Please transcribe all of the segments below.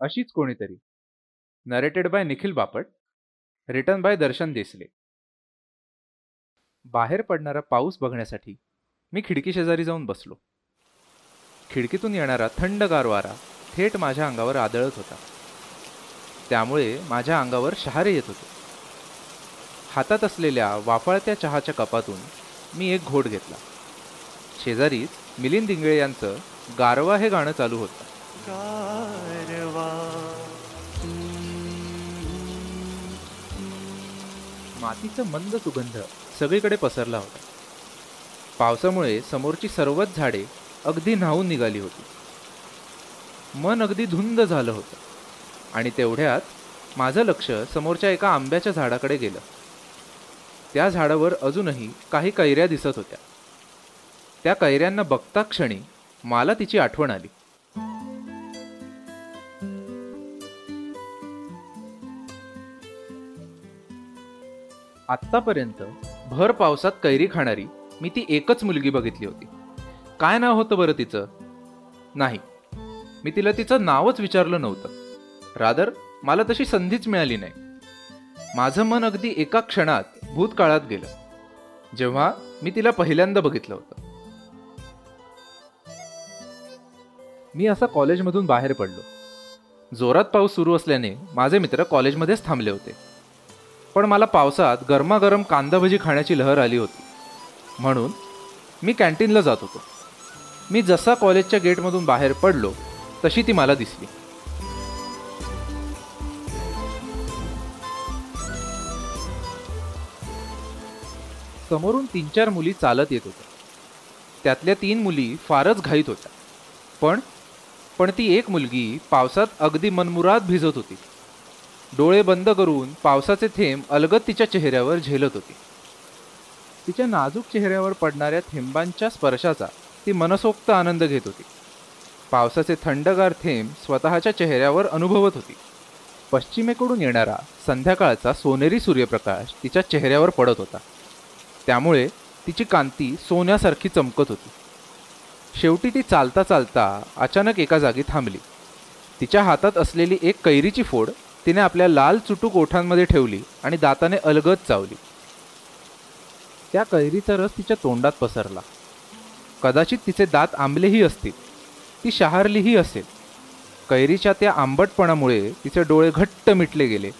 अशीच कोणीतरी. Narrated by Nikhil Bapat. Written by Darshan Desale. बाहेर पडणारा पाऊस बघण्यासाठी मी खिडकी शेजारी जाऊन बसलो. खिडकीतून येणारा थंडगार वारा थेट माझ्या अंगावर आदळत होता. त्यामुळे माझ्या अंगावर शहारे येत होते. हातात असलेल्या वाफाळत्या चहाच्या कपातून मी एक घोट घेतला. शेजारीच मिलिंद इंगळे यांचं गारवा हे गाणं चालू होतं. मातीचा मंद सुगंध सगळीकडे पसरला होता. पावसामुळे समोरची सर्वच झाडे अगदी न्हावून निघाली होती. मन अगदी धुंद झालं होतं. आणि तेवढ्यात माझं लक्ष समोरच्या एका आंब्याच्या झाडाकडे गेलं. त्या झाडावर अजूनही काही कैऱ्या दिसत होत्या. त्या कैऱ्यांना बघता क्षणी मला तिची आठवण आली. आत्तापर्यंत भर पावसात कैरी खाणारी मी ती एकच मुलगी बघितली होती. काय नाव होतं बरं तिचं? नाही. मी तिला तिचं नावच विचारलं नव्हतं. रादर मला तशी संधीच मिळाली नाही. माझं मन अगदी एका क्षणात भूतकाळात गेलं. जेव्हा मी तिला पहिल्यांदा बघितलं होतं. मी असा कॉलेजमधून बाहेर पडलो. जोरात पाऊस सुरू असल्याने माझे मित्र कॉलेजमध्येच थांबले होते. पण मला पावसात गरमागरम कांदाभजी खाण्याची लहर आली होती. म्हणून मी कॅन्टीनला जात होतो. मी जसा कॉलेजच्या गेटमधून बाहेर पडलो तशी ती मला दिसली. समोरून तीन चार मुली चालत येत होत्या. त्यातल्या तीन मुली फारच घाईत होत्या. पण पण ती एक मुलगी पावसात अगदी मनमुराद भिजत होती. डोळे बंद करून पावसाचे थेंब अलगद तिच्या चेहऱ्यावर झेलत होती. तिच्या नाजूक चेहऱ्यावर पडणाऱ्या थेंबांच्या स्पर्शाचा ती मनसोक्त आनंद घेत होती. पावसाचे थंडगार थेंब स्वतःच्या चेहऱ्यावर अनुभवत होती. पश्चिमेकडून येणारा संध्याकाळचा सोनेरी सूर्यप्रकाश तिच्या चेहऱ्यावर पडत होता. त्यामुळे तिची कांती सोन्यासारखी चमकत होती. शेवटी ती चालता चालता अचानक एका जागी थांबली. तिच्या हातात असलेली एक कैरीची फोड तिने आपल्या लाल चुटूक ओठांमध्ये ठेवली आणि दाताने अलगद चावली. त्या कैरीचा रस तिच्या तोंडात पसरला. कदाचित तिचे दात आंबलेही असतील. ती शहारलीही असेल. कैरीच्या त्या आंबटपणामुळे तिचे डोळे घट्ट मिटले गेले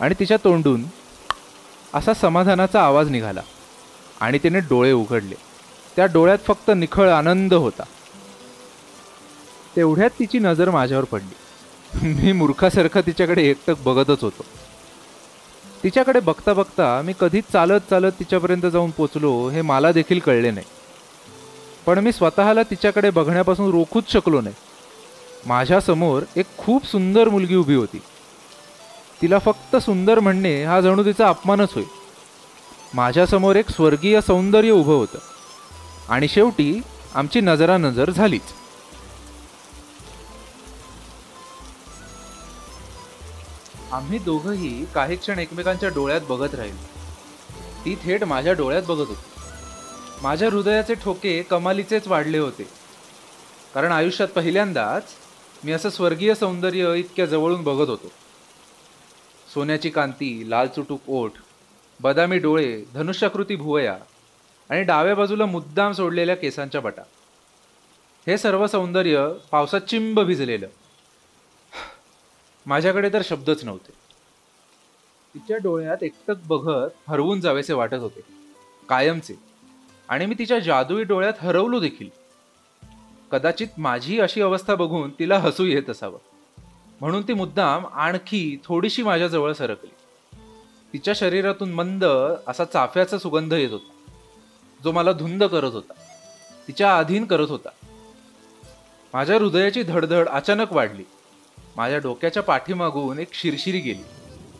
आणि तिच्या तोंडून असा समाधानाचा आवाज निघाला आणि तिने डोळे उघडले. त्या डोळ्यात फक्त निखळ आनंद होता. तेवढ्यात तिची नजर माझ्यावर पडली. मी मूर्खासारखा तिच्याकडे एकटक बघतच होतो. तिच्याकडे बघता बघता मी कधीच चालत चालत तिच्यापर्यंत जाऊन पोचलो हे मला देखील कळले नाही. पण मी स्वतःला तिच्याकडे बघण्यापासून रोखूच शकलो नाही. माझ्यासमोर एक खूप सुंदर मुलगी उभी होती. तिला फक्त सुंदर म्हणणे हा जणू तिचा अपमानच होय. माझ्यासमोर एक स्वर्गीय सौंदर्य उभं होतं. आणि शेवटी आमची नजरानजर झालीच. आम्ही दोघंही काही क्षण एकमेकांच्या डोळ्यात बघत राहिलो. ती थेट माझ्या डोळ्यात बघत होती. माझ्या हृदयाचे ठोके कमालीचेच वाढले होते. कारण आयुष्यात पहिल्यांदाच मी असं स्वर्गीय सौंदर्य इतक्या जवळून बघत होतो. सोन्याची कांती लाल चुटूक ओठ बदामी डोळे धनुष्याकृती भुवया आणि डाव्या बाजूला मुद्दाम सोडलेल्या केसांच्या बटा. हे सर्व सौंदर्य पावसात चिंब भिजलेलं. माझ्याकडे तर शब्दच नव्हते. तिच्या डोळ्यात एकटक बघत हरवून जावेसे वाटत होते. कायमचे. आणि मी तिच्या जादुई डोळ्यात हरवलो देखील. कदाचित माझी अशी अवस्था बघून तिला हसू येत असावं. म्हणून ती मुद्दाम आणखी थोडीशी माझ्याजवळ सरकली. तिच्या शरीरातून मंद असा चाफ्याचा सुगंध येत होता. जो मला धुंद करत होता. तिच्या अधीन करत होता. माझ्या हृदयाची धडधड अचानक वाढली. माझ्या डोक्याच्या पाठीमागून एक शिरशिरी गेली.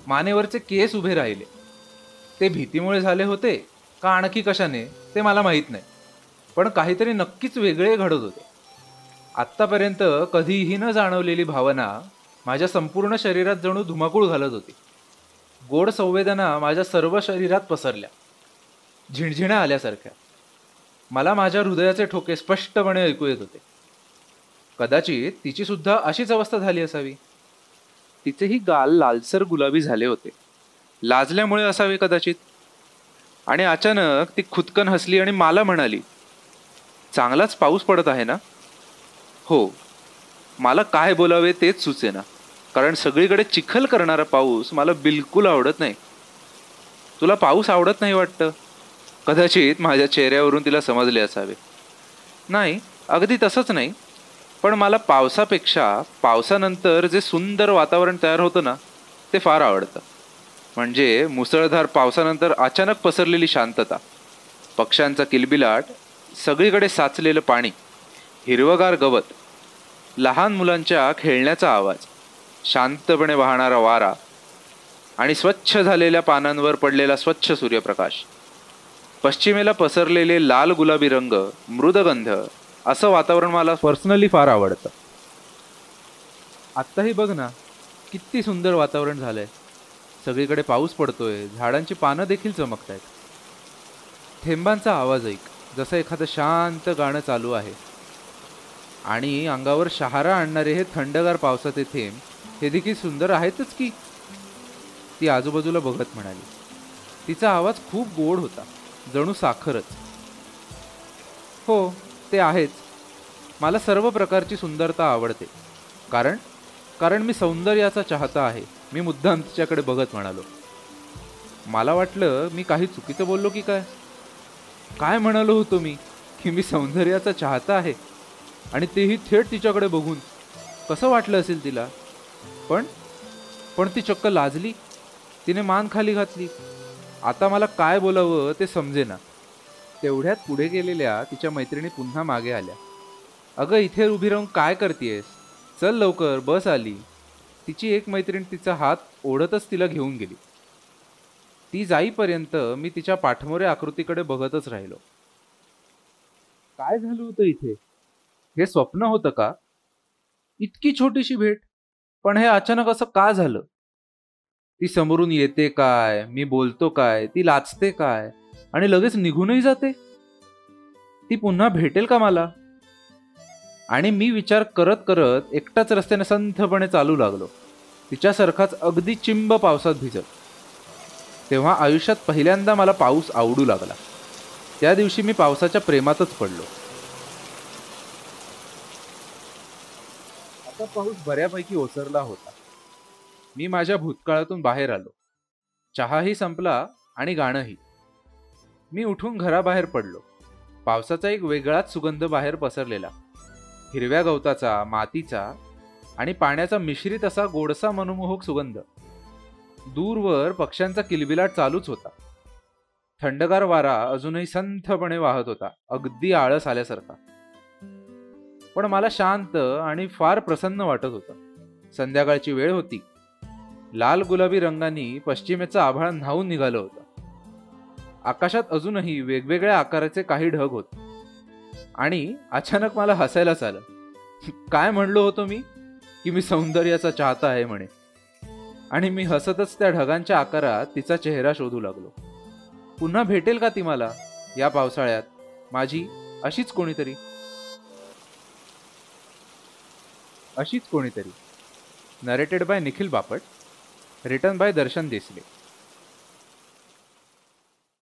मानेवरचे केस उभे राहिले. ते भीतीमुळे झाले होते का आणखी कशाने ते मला माहीत नाही. पण काहीतरी नक्कीच वेगळे घडत होते. आत्तापर्यंत कधीही न जाणवलेली भावना माझ्या संपूर्ण शरीरात जणू धुमाकूळ घालत होती. गोड संवेदना माझ्या सर्व शरीरात पसरल्या. झिणझिण्या आल्यासारख्या. मला माझ्या हृदयाचे ठोके स्पष्टपणे ऐकू येत होते. कदाचित तिची सुद्धा अशीच अवस्था झाली असावी. तिचेही गाल लालसर गुलाबी झाले होते. लाजल्यामुळे असावे कदाचित. आणि अचानक ती खुदकन हसली आणि मला म्हणाली चांगलाच पाऊस पडत आहे ना? हो. मला काय बोलावे तेच सुचेना. कारण सगळीकडे चिखल करणारा पाऊस मला बिलकुल आवडत नाही. तुला पाऊस आवडत नाही वाटतं? कदाचित माझ्या चेहऱ्यावरून तिला समजले असावे. नाही. अगदी तसंच नाही. पण मला पावसापेक्षा पावसानंतर जे सुंदर वातावरण तयार होतं ना ते फार आवडतं. म्हणजे मुसळधार पावसानंतर अचानक पसरलेली शांतता पक्ष्यांचा किलबिलाट सगळीकडे साचलेलं पाणी हिरवगार गवत लहान मुलांच्या खेळण्याचा आवाज शांतपणे वाहणारा वारा आणि स्वच्छ झालेल्या पानांवर पडलेला स्वच्छ सूर्यप्रकाश. पश्चिमेला पसरलेले लाल गुलाबी रंग मृदगंध असं वातावरण मला पर्सनली फार आवडतं. आत्ताही बघ ना किती सुंदर वातावरण झालंय. सगळीकडे पाऊस पडतोय झाडांची पानं देखील चमकत आहेत थेंबांचा आवाज ऐक जसं एखादं शांत गाणं चालू आहे. आणि अंगावर शहारा आणणारे हे थंडगार पावसाचे थेंब हे देखील सुंदर आहेतच की? ती आजूबाजूला बघत म्हणाली. तिचा आवाज खूप गोड होता जणू साखरच. हो ते आहेच. मला सर्व प्रकारची सुंदरता आवडते. कारण कारण मी सौंदर्याचा चाहता आहे. मी मुद्दाम तिच्याकडे बघत म्हणालो. मला वाटलं मी काही चुकीचं बोललो की काय? काय म्हणालो होतो मी की मी सौंदर्याचा चाहता आहे. आणि तेही थेट तिच्याकडे बघून. कसं वाटलं असेल तिला? पण पण ती चक्क लाजली. तिने मान खाली घातली. आता मला काय बोलावं ते समजेना. तेवढ्यात पुढे गेलेल्या तिच्या मैत्रिणी पुन्हा मागे आल्या. अगं इथे उभी राहून काय करतेयस? चल लवकर बस आली. तिची एक मैत्रीण तिचा हात ओढतच तिला घेऊन गेली. ती जाईपर्यंत मी तिच्या पाठमोरे आकृतीकडे बघतच राहिलो. काय झालं होतं इथे? हे स्वप्न होतं का? इतकी छोटीशी भेट पण हे अचानक असं का झालं? ती समोरून येते काय? मी बोलतो काय? ती लाचते काय? आणि लगेच निघूनही जाते. ती पुन्हा भेटेल का मला? आणि मी विचार करत करत एकटाच रस्त्याने संथपणे चालू लागलो. तिच्यासारखाच अगदी चिंब पावसात भिजत. तेव्हा आयुष्यात पहिल्यांदा मला पाऊस आवडू लागला. त्या दिवशी मी पावसाच्या प्रेमातच पडलो. आता पाऊस बऱ्यापैकी ओसरला होता. मी माझ्या भूतकाळातून बाहेर आलो. चहाही संपला आणि गाणंही. मी उठून घराबाहेर पडलो. पावसाचा एक वेगळाच सुगंध बाहेर पसरलेला. हिरव्या गवताचा मातीचा आणि पाण्याचा मिश्रित असा गोडसा मनमोहक सुगंध. दूरवर पक्ष्यांचा किलबिलाट चालूच होता. थंडगार वारा अजूनही संथपणे वाहत होता अगदी आळस आल्यासारखा. पण मला शांत आणि फार प्रसन्न वाटत होतं. संध्याकाळची वेळ होती. लाल गुलाबी रंगांनी पश्चिमेचं आभाळ न्हावून निघालं होतं. आकाशात अजूनही वेगवेगळ्या आकाराचे काही ढग होते. आणि अचानक मला हसायलाच आलं. काय म्हणलो होतो मी? की मी सौंदर्याचा चाहता आहे म्हणे. आणि मी हसतच त्या ढगांच्या आकारात तिचा चेहरा शोधू लागलो. पुन्हा भेटेल का ती मला? या पावसाळ्यात माझी अशीच कोणीतरी? अशीच कोणीतरी. Narrated by Nikhil Bapat. Written by Darshan Desale.